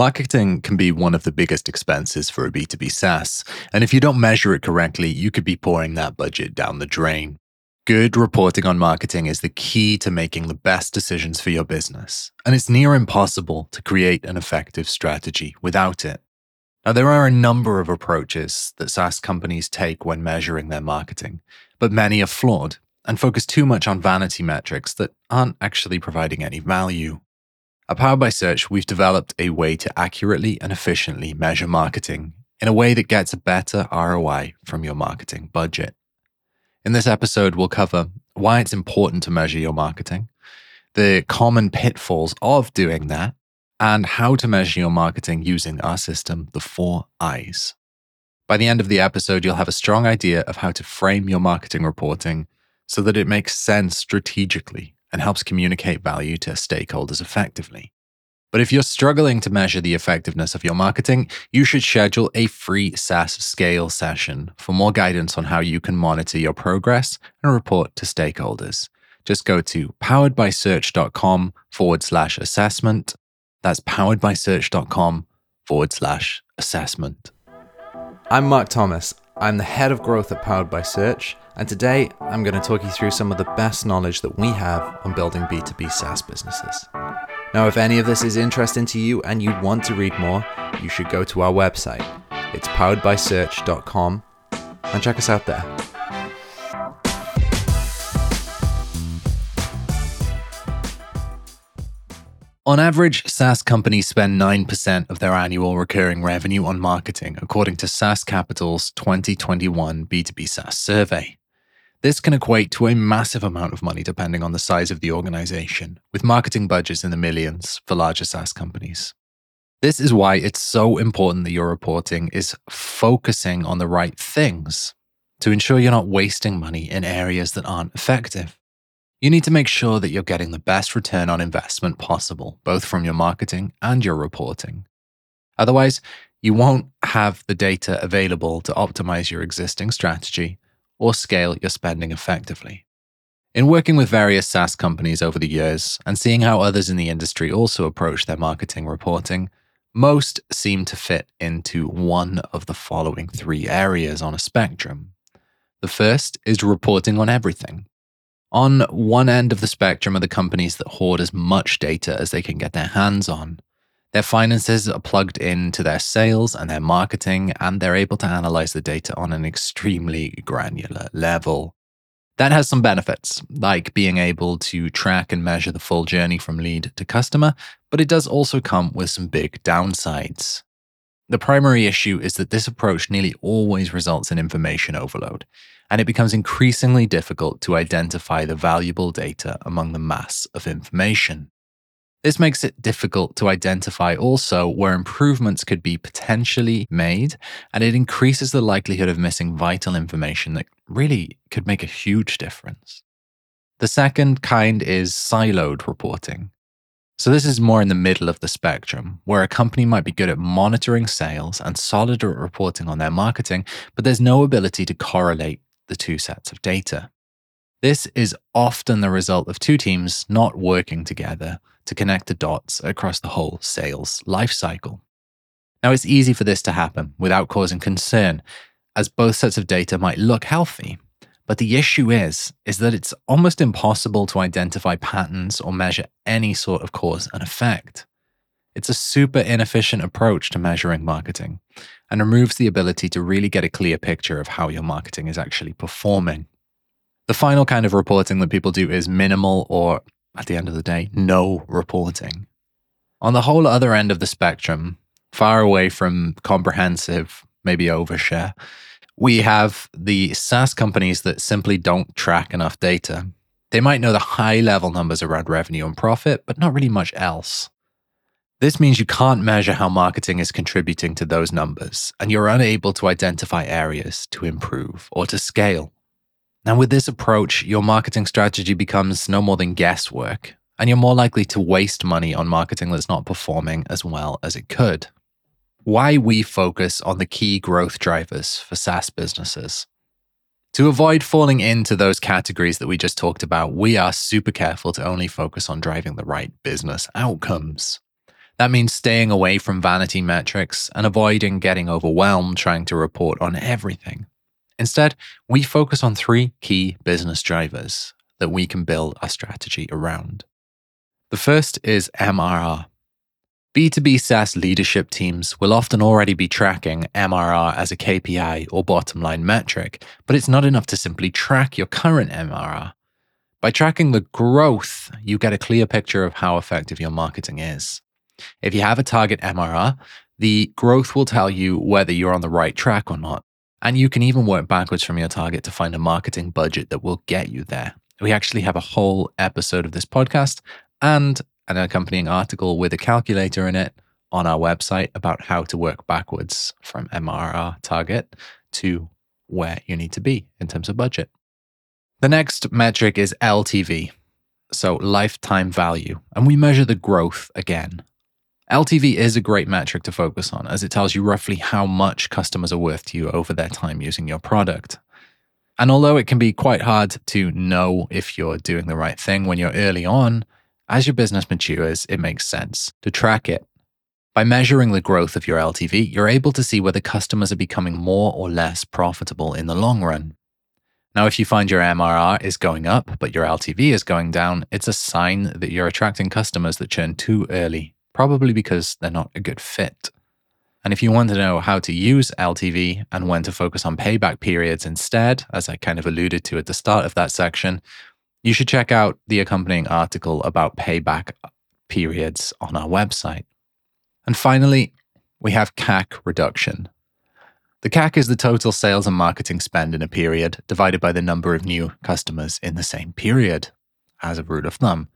Marketing can be one of the biggest expenses for a B2B SaaS, and if you don't measure it correctly, you could be pouring that budget down the drain. Good reporting on marketing is the key to making the best decisions for your business, and it's near impossible to create an effective strategy without it. Now, there are a number of approaches that SaaS companies take when measuring their marketing, but many are flawed and focus too much on vanity metrics that aren't actually providing any value. At Powered by Search, we've developed a way to accurately and efficiently measure marketing in a way that gets a better ROI from your marketing budget. In this episode, we'll cover why it's important to measure your marketing, the common pitfalls of doing that, and how to measure your marketing using our system, the four I's. By the end of the episode, you'll have a strong idea of how to frame your marketing reporting so that it makes sense strategically and helps communicate value to stakeholders effectively. But if you're struggling to measure the effectiveness of your marketing, you should schedule a free SaaS scale session for more guidance on how you can monitor your progress and report to stakeholders. Just go to poweredbysearch.com forward slash assessment. That's poweredbysearch.com forward slash assessment. I'm Marc Thomas. I'm the head of growth at Powered by Search, and today I'm going to talk you through some of the best knowledge that we have on building B2B SaaS businesses. Now, if any of this is interesting to you and you want to read more, you should go to our website. It's poweredbysearch.com and check us out there. On average, SaaS companies spend 9% of their annual recurring revenue on marketing, according to SaaS Capital's 2021 B2B SaaS survey. This can equate to a massive amount of money depending on the size of the organization, with marketing budgets in the millions for larger SaaS companies. This is why it's so important that your reporting is focusing on the right things to ensure you're not wasting money in areas that aren't effective. You need to make sure that you're getting the best return on investment possible, both from your marketing and your reporting. Otherwise, you won't have the data available to optimize your existing strategy or scale your spending effectively. In working with various SaaS companies over the years and seeing how others in the industry also approach their marketing reporting, most seem to fit into one of the following three areas on a spectrum. The first is reporting on everything. On one end of the spectrum are the companies that hoard as much data as they can get their hands on. Their finances are plugged into their sales and their marketing, and they're able to analyze the data on an extremely granular level. That has some benefits, like being able to track and measure the full journey from lead to customer, but it does also come with some big downsides. The primary issue is that this approach nearly always results in information overload, and it becomes increasingly difficult to identify the valuable data among the mass of information. This makes it difficult to identify also where improvements could be potentially made, and it increases the likelihood of missing vital information that really could make a huge difference. The second kind is siloed reporting. So, this is more in the middle of the spectrum, where a company might be good at monitoring sales and solid at reporting on their marketing, but there's no ability to correlate the two sets of data. This is often the result of two teams not working together to connect the dots across the whole sales lifecycle. Now, it's easy for this to happen without causing concern, as both sets of data might look healthy. But the issue is, is that it's almost impossible to identify patterns or measure any sort of cause and effect. It's a super inefficient approach to measuring marketing and removes the ability to really get a clear picture of how your marketing is actually performing. The final kind of reporting that people do is minimal or, at the end of the day, no reporting. On the whole other end of the spectrum, far away from comprehensive, maybe overshare, we have the SaaS companies that simply don't track enough data. They might know the high level numbers around revenue and profit, but not really much else. This means you can't measure how marketing is contributing to those numbers, and you're unable to identify areas to improve or to scale. Now, with this approach, your marketing strategy becomes no more than guesswork, and you're more likely to waste money on marketing that's not performing as well as it could. Why we focus on the key growth drivers for SaaS businesses. To avoid falling into those categories that we just talked about, we are super careful to only focus on driving the right business outcomes. That means staying away from vanity metrics and avoiding getting overwhelmed trying to report on everything. Instead, we focus on three key business drivers that we can build our strategy around. The first is MRR. B2B SaaS leadership teams will often already be tracking MRR as a KPI or bottom line metric, but it's not enough to simply track your current MRR. By tracking the growth, you get a clear picture of how effective your marketing is. If you have a target MRR, the growth will tell you whether you're on the right track or not. And you can even work backwards from your target to find a marketing budget that will get you there. We actually have a whole episode of this podcast and an accompanying article with a calculator in it on our website about how to work backwards from MRR target to where you need to be in terms of budget. The next metric is LTV, so lifetime value, and we measure the growth again. LTV is a great metric to focus on as it tells you roughly how much customers are worth to you over their time using your product. And although it can be quite hard to know if you're doing the right thing when you're early on, as your business matures, it makes sense to track it. By measuring the growth of your LTV, you're able to see whether customers are becoming more or less profitable in the long run. Now, if you find your MRR is going up, but your LTV is going down, it's a sign that you're attracting customers that churn too early probably because they're not a good fit. And if you want to know how to use LTV and when to focus on payback periods instead, as I kind of alluded to at the start of that section, you should check out the accompanying article about payback periods on our website. And finally, we have CAC reduction. The CAC is the total sales and marketing spend in a period divided by the number of new customers in the same period, as a rule of thumb.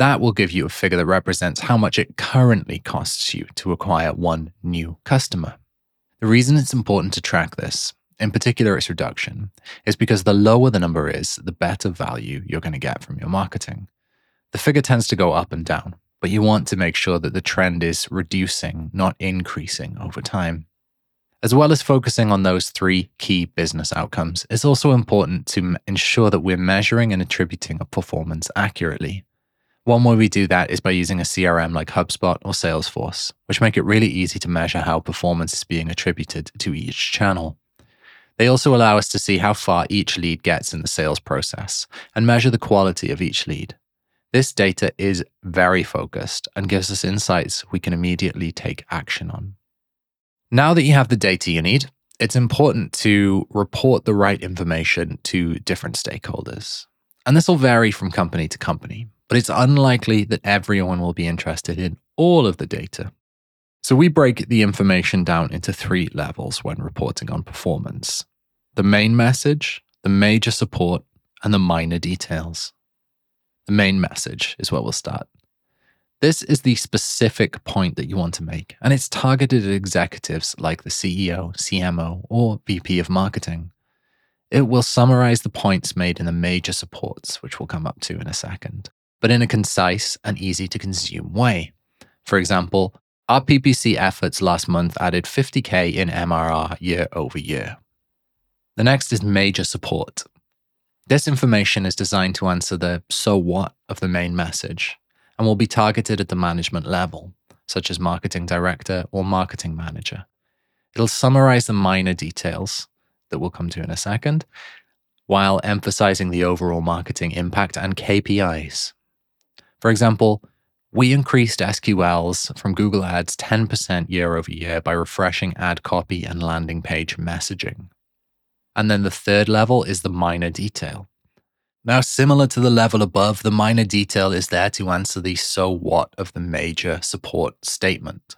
That will give you a figure that represents how much it currently costs you to acquire one new customer. The reason it's important to track this, in particular its reduction, is because the lower the number is, the better value you're going to get from your marketing. The figure tends to go up and down, but you want to make sure that the trend is reducing, not increasing over time. As well as focusing on those three key business outcomes, it's also important to ensure that we're measuring and attributing a performance accurately. One way we do that is by using a CRM like HubSpot or Salesforce, which make it really easy to measure how performance is being attributed to each channel. They also allow us to see how far each lead gets in the sales process and measure the quality of each lead. This data is very focused and gives us insights we can immediately take action on. Now that you have the data you need, it's important to report the right information to different stakeholders. And this will vary from company to company, but it's unlikely that everyone will be interested in all of the data. So we break the information down into three levels when reporting on performance the main message, the major support, and the minor details. The main message is where we'll start. This is the specific point that you want to make, and it's targeted at executives like the CEO, CMO, or VP of marketing. It will summarize the points made in the major supports, which we'll come up to in a second but in a concise and easy to consume way. For example, our PPC efforts last month added 50k in MRR year over year. The next is major support. This information is designed to answer the so what of the main message and will be targeted at the management level, such as marketing director or marketing manager. It'll summarize the minor details that we'll come to in a second, while emphasizing the overall marketing impact and KPIs. For example, we increased SQLs from Google Ads 10% year over year by refreshing ad copy and landing page messaging. And then the third level is the minor detail. Now, similar to the level above, the minor detail is there to answer the so what of the major support statement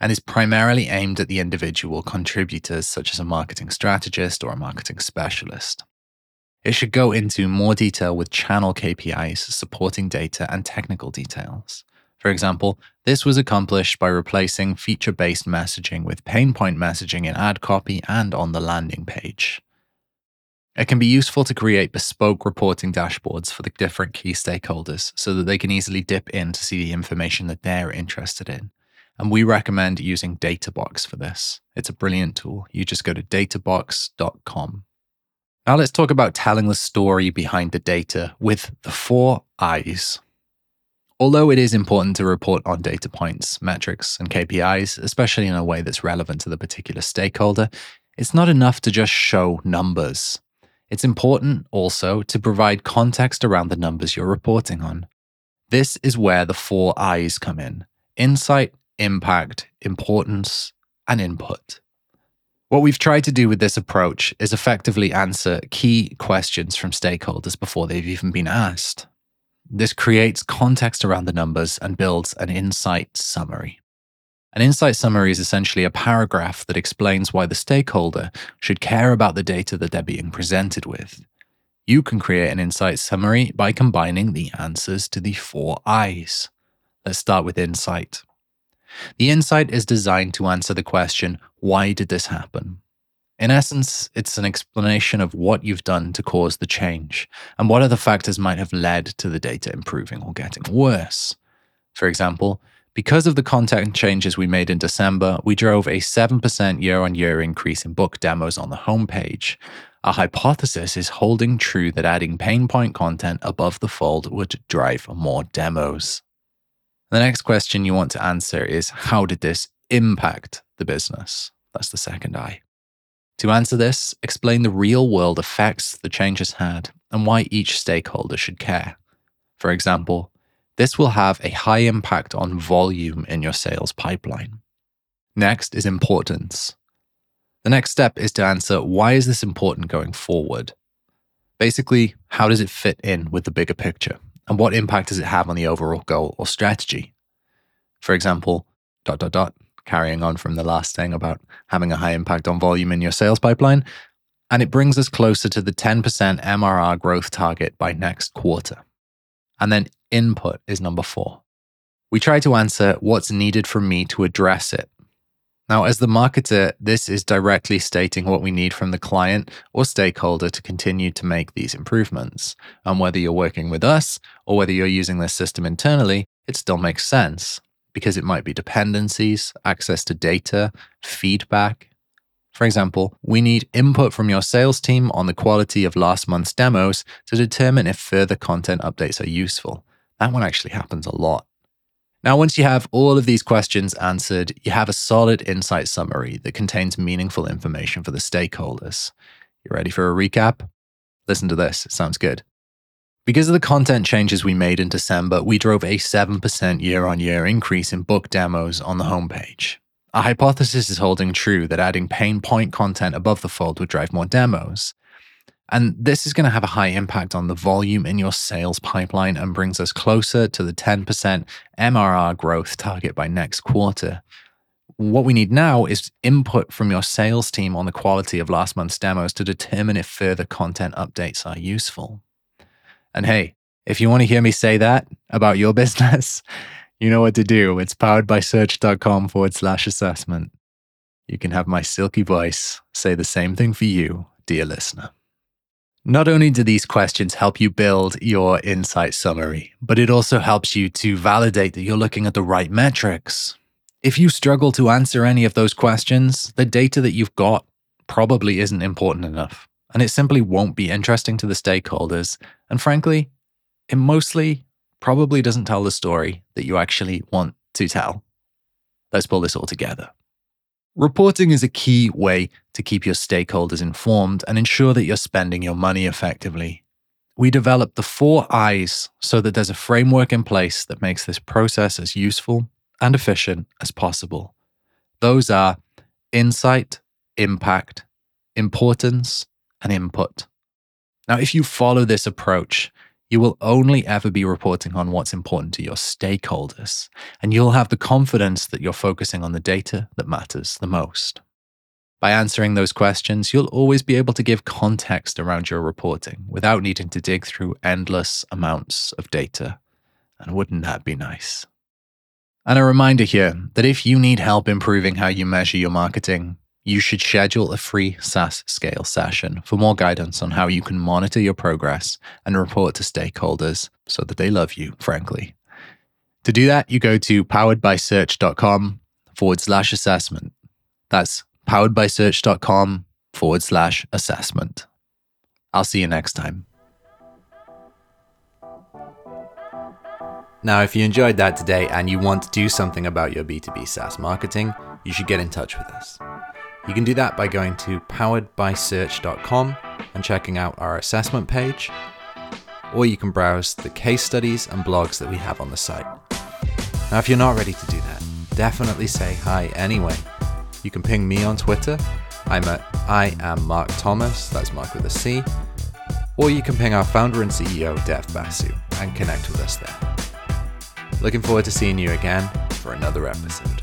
and is primarily aimed at the individual contributors, such as a marketing strategist or a marketing specialist. It should go into more detail with channel KPIs, supporting data, and technical details. For example, this was accomplished by replacing feature based messaging with pain point messaging in ad copy and on the landing page. It can be useful to create bespoke reporting dashboards for the different key stakeholders so that they can easily dip in to see the information that they're interested in. And we recommend using Databox for this. It's a brilliant tool. You just go to databox.com. Now let's talk about telling the story behind the data with the four I's Although it is important to report on data points, metrics, and KPIs, especially in a way that's relevant to the particular stakeholder, it's not enough to just show numbers. It's important also to provide context around the numbers you're reporting on. This is where the four I's come in insight, impact, importance, and input. What we've tried to do with this approach is effectively answer key questions from stakeholders before they've even been asked. This creates context around the numbers and builds an insight summary. An insight summary is essentially a paragraph that explains why the stakeholder should care about the data that they're being presented with. You can create an insight summary by combining the answers to the four I's. Let's start with insight. The insight is designed to answer the question, why did this happen? In essence, it's an explanation of what you've done to cause the change and what other factors might have led to the data improving or getting worse. For example, because of the content changes we made in December, we drove a 7% year on year increase in book demos on the homepage. Our hypothesis is holding true that adding pain point content above the fold would drive more demos. The next question you want to answer is how did this impact the business? That's the second I. To answer this, explain the real world effects the changes had and why each stakeholder should care. For example, this will have a high impact on volume in your sales pipeline. Next is importance. The next step is to answer why is this important going forward? Basically, how does it fit in with the bigger picture? And what impact does it have on the overall goal or strategy? For example, dot dot dot, carrying on from the last thing about having a high impact on volume in your sales pipeline, and it brings us closer to the 10% MRR growth target by next quarter. And then input is number four. We try to answer what's needed from me to address it. Now, as the marketer, this is directly stating what we need from the client or stakeholder to continue to make these improvements. And whether you're working with us or whether you're using this system internally, it still makes sense because it might be dependencies, access to data, feedback. For example, we need input from your sales team on the quality of last month's demos to determine if further content updates are useful. That one actually happens a lot. Now, once you have all of these questions answered, you have a solid insight summary that contains meaningful information for the stakeholders. You ready for a recap? Listen to this, it sounds good. Because of the content changes we made in December, we drove a 7% year on year increase in book demos on the homepage. Our hypothesis is holding true that adding pain point content above the fold would drive more demos. And this is going to have a high impact on the volume in your sales pipeline and brings us closer to the 10% MRR growth target by next quarter. What we need now is input from your sales team on the quality of last month's demos to determine if further content updates are useful. And hey, if you want to hear me say that about your business, you know what to do. It's powered by search.com forward slash assessment. You can have my silky voice say the same thing for you, dear listener. Not only do these questions help you build your insight summary, but it also helps you to validate that you're looking at the right metrics. If you struggle to answer any of those questions, the data that you've got probably isn't important enough, and it simply won't be interesting to the stakeholders. And frankly, it mostly probably doesn't tell the story that you actually want to tell. Let's pull this all together. Reporting is a key way to keep your stakeholders informed and ensure that you're spending your money effectively. We developed the four I's so that there's a framework in place that makes this process as useful and efficient as possible. Those are insight, impact, importance, and input. Now, if you follow this approach, you will only ever be reporting on what's important to your stakeholders, and you'll have the confidence that you're focusing on the data that matters the most. By answering those questions, you'll always be able to give context around your reporting without needing to dig through endless amounts of data. And wouldn't that be nice? And a reminder here that if you need help improving how you measure your marketing, you should schedule a free SaaS scale session for more guidance on how you can monitor your progress and report to stakeholders so that they love you, frankly. To do that, you go to poweredbysearch.com forward slash assessment. That's poweredbysearch.com forward slash assessment. I'll see you next time. Now, if you enjoyed that today and you want to do something about your B2B SaaS marketing, you should get in touch with us. You can do that by going to poweredbysearch.com and checking out our assessment page, or you can browse the case studies and blogs that we have on the site. Now, if you're not ready to do that, definitely say hi anyway. You can ping me on Twitter. I'm at I am Marc Thomas, that's Marc with a C. Or you can ping our founder and CEO, Dev Basu, and connect with us there. Looking forward to seeing you again for another episode.